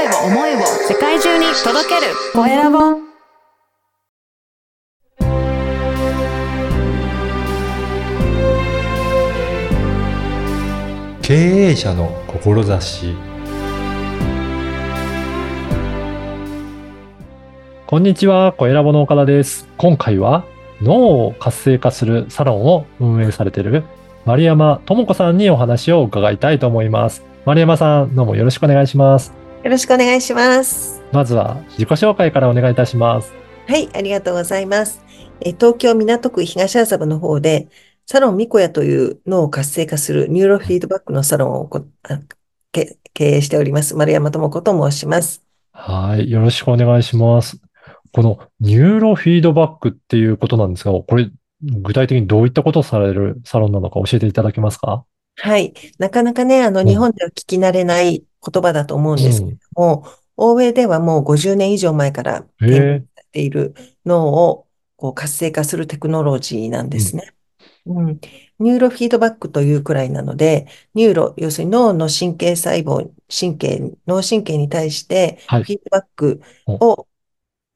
声を、思いを世界中に届けるコエラボ経営者の志こんにちは、小ラボの岡田です。今回は脳を活性化するサロンを運営されている丸山智子さんにお話を伺いたいと思います。丸山さん、どうもよろしくお願いします。よろしくお願いします。まずは自己紹介からお願いいたします。はい、ありがとうございます。え東京港区東麻布の方で、サロンミコヤという脳を活性化するニューロフィードバックのサロンをこあけ経営しております、丸山智子と申します。はい、よろしくお願いします。このニューロフィードバックっていうことなんですが、これ具体的にどういったことをされるサロンなのか教えていただけますか？はい。なかなかね、あの、うん日本では聞き慣れない言葉だと思うんですけども、欧米ではもう50年以上前からえ、れている脳をこう活性化するテクノロジーなんですね。うん。ニューロフィードバックというくらいなので、ニューロ、要するに脳の神経細胞、神経、脳神経に対して、はいフィードバックを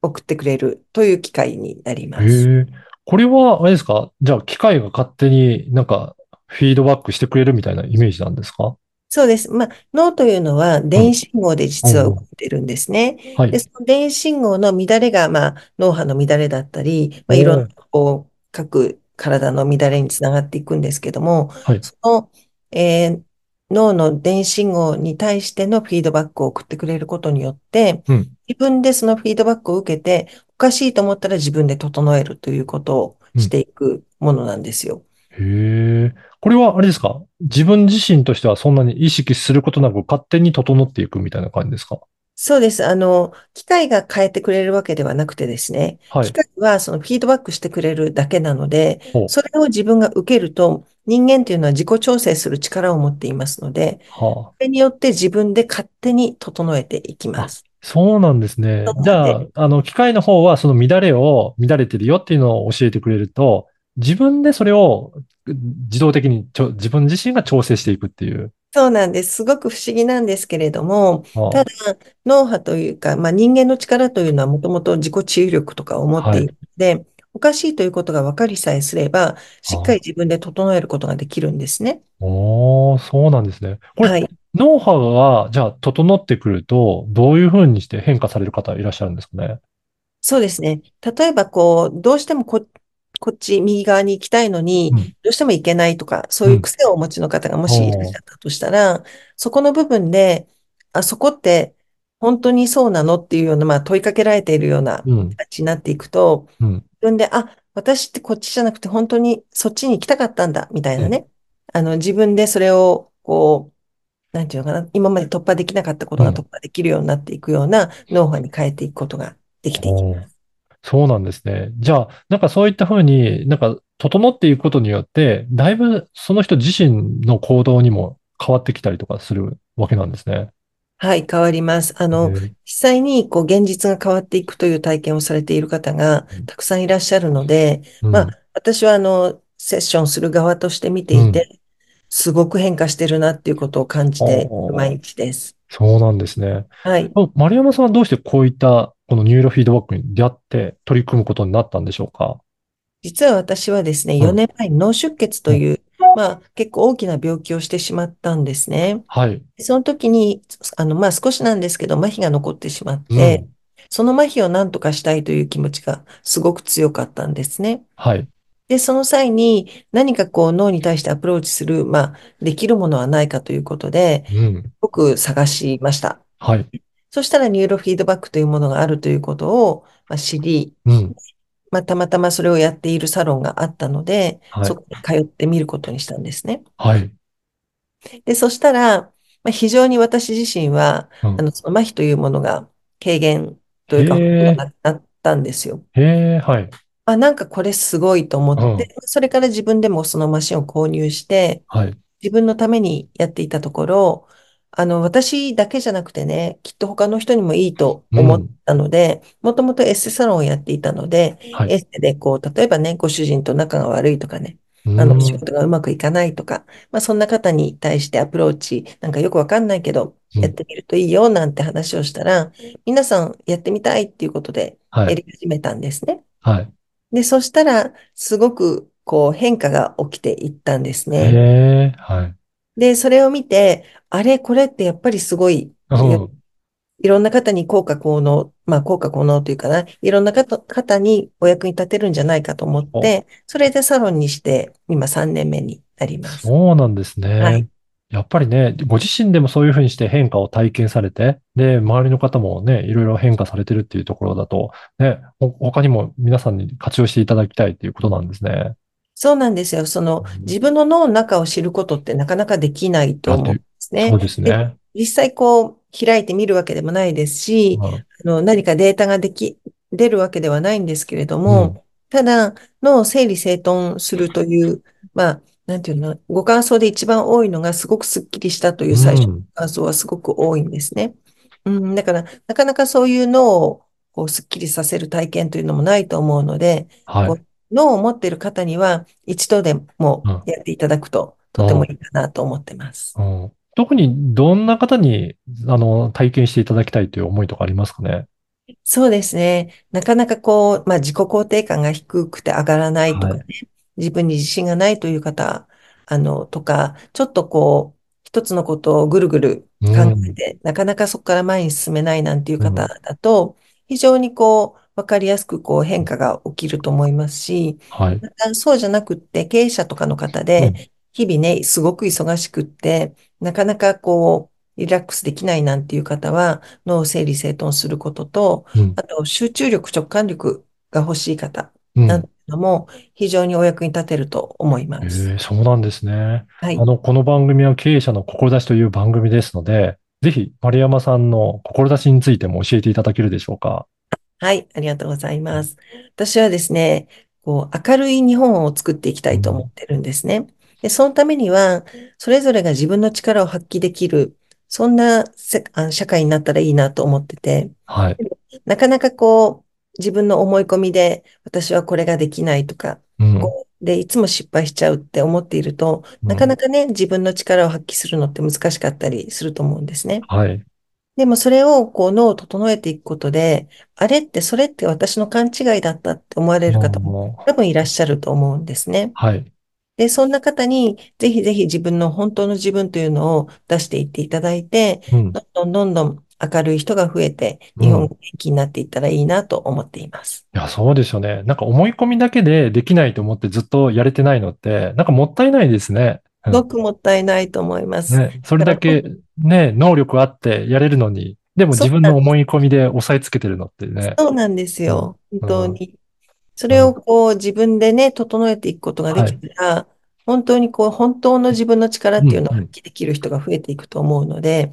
送ってくれるという機械になります。へえ。これは、あれですか？じゃあ、機械が勝手になんか、フィードバックしてくれるみたいなイメージなんですか？そうです。まあ、脳というのは電位信号で実は動いてるんですね。はいで、。その電位信号の乱れが、まあ、脳波の乱れだったり、まあ、いろんな、こう、各体の乱れにつながっていくんですけども、はい。その、えー脳の電位信号に対してのフィードバックを送ってくれることによって、うん。自分でそのフィードバックを受けて、おかしいと思ったら自分で整えるということをしていくものなんですよ。へえ。これはあれですか？自分自身としてはそんなに意識することなく勝手に整っていくみたいな感じですか？そうです。あの、機械が変えてくれるわけではなくてですね、はい機。械はそのフィードバックしてくれるだけなので、それを自分が受けると、人間というのは自己調整する力を持っていますので、はあ。それによって自分で勝手に整えていきます。そうなんですね。じゃあ、あの、機械の方はその乱れを、乱れてるよっていうのを教えてくれると、自分でそれを自動的にちょ、自分自身が調整していくっていう。そうなんです。すごく不思議なんですけれども、はあただ、脳波というか、まあ、人間の力というのはもともと自己治癒力とかを持っているので、おかしいということが分かりさえすれば、しっかり自分で整えることができるんですね。おー、そうなんですね。これ、はい。脳波が、じゃあ、整ってくると、どういうふうにして変化される方いらっしゃるんですかね？そうですね。例えば、こう、どうしてもこ、こっち、右側に行きたいのに、うん。どうしても行けないとか、そういう癖をお持ちの方がもしいらっしゃったとしたら、そこの部分で、あそこって本当にそうなのっていうような、まあ問いかけられているようなうん、形になっていくと、うん、自分で、あ、私ってこっちじゃなくて本当にそっちに行きたかったんだ、みたいなね。あの、自分でそれを、こう、なんていうのかな、今まで突破できなかったことがうん。突破できるようになっていくような脳波に変えていくことができていきます。そうなんですね。じゃあ、なんかそういったふうに、なんか整っていくことによって、だいぶその人自身の行動にも変わってきたりとかするわけなんですね。はい、変わります。あの、実際にこう現実が変わっていくという体験をされている方がうんたくさんいらっしゃるので、うんまあ、私はあの、セッションする側として見ていて、すごく変化してるなっていうことを感じて毎日です。そうなんですね。はい。あ丸山さんはどうしてこういったこのニューロフィードバックに出会って取り組むことになったんでしょうか？実は私はですね、うん4年前に脳出血という、まあ、結構大きな病気をしてしまったんですね。はい。その時に、あの、まあ、少しなんですけど、麻痺が残ってしまっうてん、その麻痺を何とかしたいという気持ちがすごく強かったんですね。はい。で、その際に何かこう脳に対してアプローチする、まあ、できるものはないかということで、うん。僕探しました。はい。そしたらニューロフィードバックというものがあるということを、まあ、知り、うん。まあ、たまたまそれをやっているサロンがあったので、はいそこに通ってみることにしたんですね。はい。で、そしたら、まあ、非常に私自身は、うんあの、その麻痺というものが軽減というか、なったんですよ。へえ、はい。あ、なんかこれすごいと思うんって、それから自分でもそのマシンを購入して、はい。自分のためにやっていたところ、あの、私だけじゃなくてね、きっと他の人にもいいと思ったので、もともとエステサロンをやっていたので、はい。エステでこう、例えばね、ご主人と仲が悪いとかね、あの、うん。仕事がうまくいかないとか、まあ、そんな方に対してアプローチ、なんかよくわかんないけど、うんやってみるといいよなんて話をしたら、皆さんやってみたいっていうことではい。やり始めたんですね。はい。で、そしたら、すごくこう変化が起きていったんですね。へえ、はい。で、それを見て、あれ、これってやっぱりすごい、うん。いろんな方に効果効能、まあ効果効能というかな、いろんな方方にお役に立てるんじゃないかと思って、それでサロンにして、今3年目になります。そうなんですはねい。やっぱりね、ご自身でもそういうふうにして変化を体験されて、で、周りの方もね、いろいろ変化されてるっていうところだと、ね、ほ他にも皆さんに活用していただきたいっていうことなんですね。そうなんですよ。そのうん自分の脳の中を知ることってなかなかできないと思うんですね。そうですね。実際こう開いてみるわけでもないですし、うんあの何かデータができ、出るわけではないんですけれどうんも、ただ脳を整理整頓するという、まあ、なんていうの、ご感想で一番多いのがすごくスッキリしたという最初の感想はすごく多いんですね。うん、だから、なかなかそういう脳をこうスッキリさせる体験というのもないと思うので、はいこ。脳を持っている方には一度でもやっていただくととてもいいかなと思ってます。うん。特にどんな方に、あの、体験していただきたいという思いとかありますかね？そうですね。なかなかこう、まあ自己肯定感が低くて上がらないとかはね、自分に自信がないという方、あの、とか、ちょっとこう、一つのことをぐるぐる考えて、なかなかそこから前に進めないなんていう方だと、非常にこう、わかりやすくこう変化が起きると思いますし、はい。またそうじゃなくって経営者とかの方うんで、日々ね、すごく忙しくって、なかなかこう、リラックスできないなんていう方は、脳を整理整頓することと、うんあと集中力、直感力が欲しい方うんなんていうのも非常にお役に立てると思います。ええそうなんですね。はいあ。の、この番組は経営者の志という番組ですので、ぜひ、丸山さんの志についても教えていただけるでしょうか。はい、ありがとうございます。私はですね、こう、明るい日本を作っていきたいと思ってるんですね。で、そのためには、それぞれが自分の力を発揮できる、そんなせあ社会になったらいいなと思ってて、はい。なかなかこう、自分の思い込みで、私はこれができないとか、うん。で、いつも失敗しちゃうって思っていると、うんなかなかね、自分の力を発揮するのって難しかったりすると思うんですね。はい。でもそれをこう脳を整えていくことで、あれってそれって私の勘違いだったって思われる方もも多分いらっしゃると思うんですね。はい。で、そんな方にぜひぜひ自分の本当の自分というのを出していっていただいて、うん。どんどんどんどん明るい人が増えて、うん日本が元気になっていったらいいなと思っています。いや、そうですよね。なんか思い込みだけでできないと思ってずっとやれてないのって、なんかもったいないですね。うんすごくもったいないと思います。ね、それだけね、能力あってやれるのに、でも自分の思い込みで押さえつけてるのってね。そうなんですよ。うん本当に。それをこう自分でね、整えていくことができたら、本当にこう、本当の自分の力っていうのをうんうん発揮できる人が増えていくと思うので、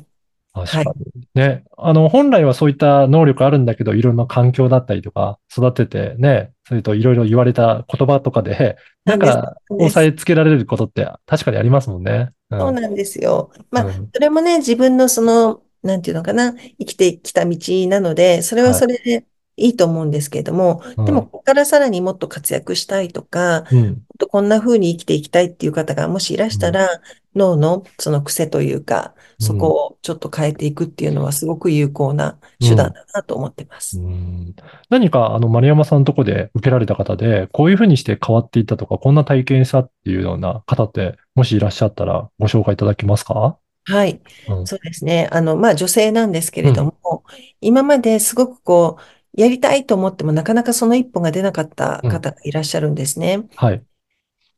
確かに。ね。あの、本来はそういった能力あるんだけど、いろんな環境だったりとか、育ててね、それといろいろ言われた言葉とかで、なんか、押さえつけられることって確かにありますもんね。うんそうなんですよ。まあ、うんそれもね、自分のその、なんていうのかな、生きてきた道なので、それはそれでいいと思うんですけれども、うんでも、ここからさらにもっと活躍したいとか、うん。とこんな風に生きていきたいっていう方がもしいらしたら、脳のその癖というか、そこをちょっと変えていくっていうのはすごく有効な手段だなと思ってます。うん何か、あの、丸山さんのとこで受けられた方で、こういうふうにして変わっていったとか、こんな体験したっていうような方って、もしいらっしゃったらご紹介いただけますか？はい。うんそうですね。あの、まあ、女性なんですけれども、今まですごくこう、やりたいと思ってもなかなかその一歩が出なかった方がいらっしゃるんですね。はい。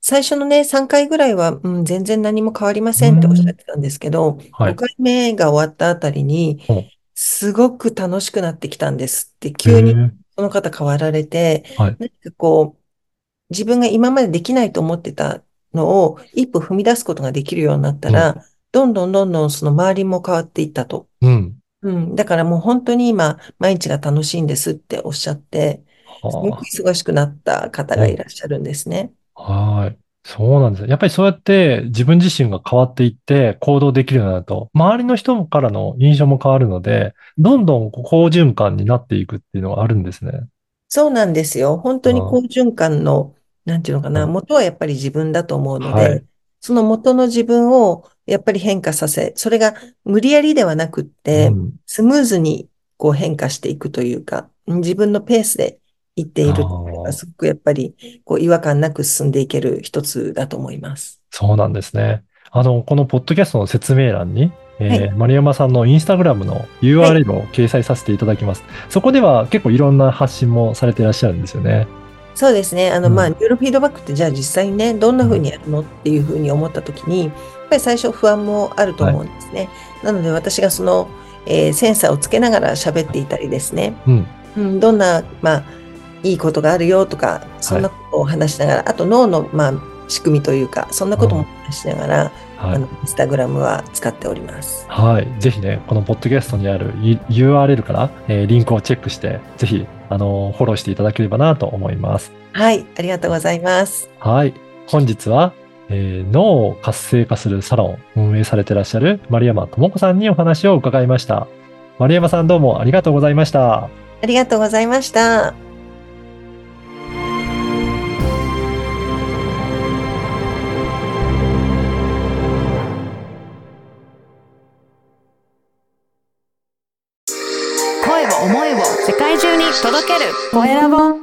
最初のね、3回ぐらいは、うん、全然何も変わりませんっておっしゃってたんですけど、はい5回目が終わったあたりにうん、すごく楽しくなってきたんですって、へ急にーその方変わられて、はい。何かこう、自分が今までできないと思ってたのを一歩踏み出すことができるようになったら、どんどんどんどんその周りも変わっていったと。うん。うん。だからもう本当に今、毎日が楽しいんですっておっしゃって、すごはく忙しくなった方がいらっしゃるんですね。あはい。そうなんですね。やっぱりそうやって自分自身が変わっていって行動できるようになると、周りの人からの印象も変わるので、どんどん好循環になっていくっていうのがあるんですね。そうなんですよ。本当に好循環のなんていうのかな、うん元はやっぱり自分だと思うのはいで、その元の自分をやっぱり変化させ、それが無理やりではなくって、うんスムーズにこう変化していくというか、自分のペースでいっているっていうのがすごくやっぱりこう違和感なく進んでいける一つだと思います。そうなんですね。あの、このポッドキャストの説明欄に、えーは丸山さんのインスタグラムの URL を掲載させていただきます。そこでは結構いろんな発信もされていらっしゃるんですよね。そうですね。あの、うんまあ、ニューロフィードバックってじゃあ実際にね、どんな風にやるのっていう風に思った時に、やっぱり最初不安もあると思うんですね。なので私がその、えーセンサーをつけながら喋っていたりですね。うん。うん、どんな、まあ、いいことがあるよとか、そんなことを話しながら、あと脳の、まあ、仕組みというか、そんなことも話しながら、はいあの、。インスタグラムは使っております。はい。ぜひね、このポッドキャストにある URL から、えーリンクをチェックして、ぜひ、あの、フォローしていただければなと思います。はい、ありがとうございます。はい。本日は、えー脳を活性化するサロンを運営されていらっしゃる丸山智子さんにお話を伺いました。丸山さんどうもありがとうございました。ありがとうございました。声を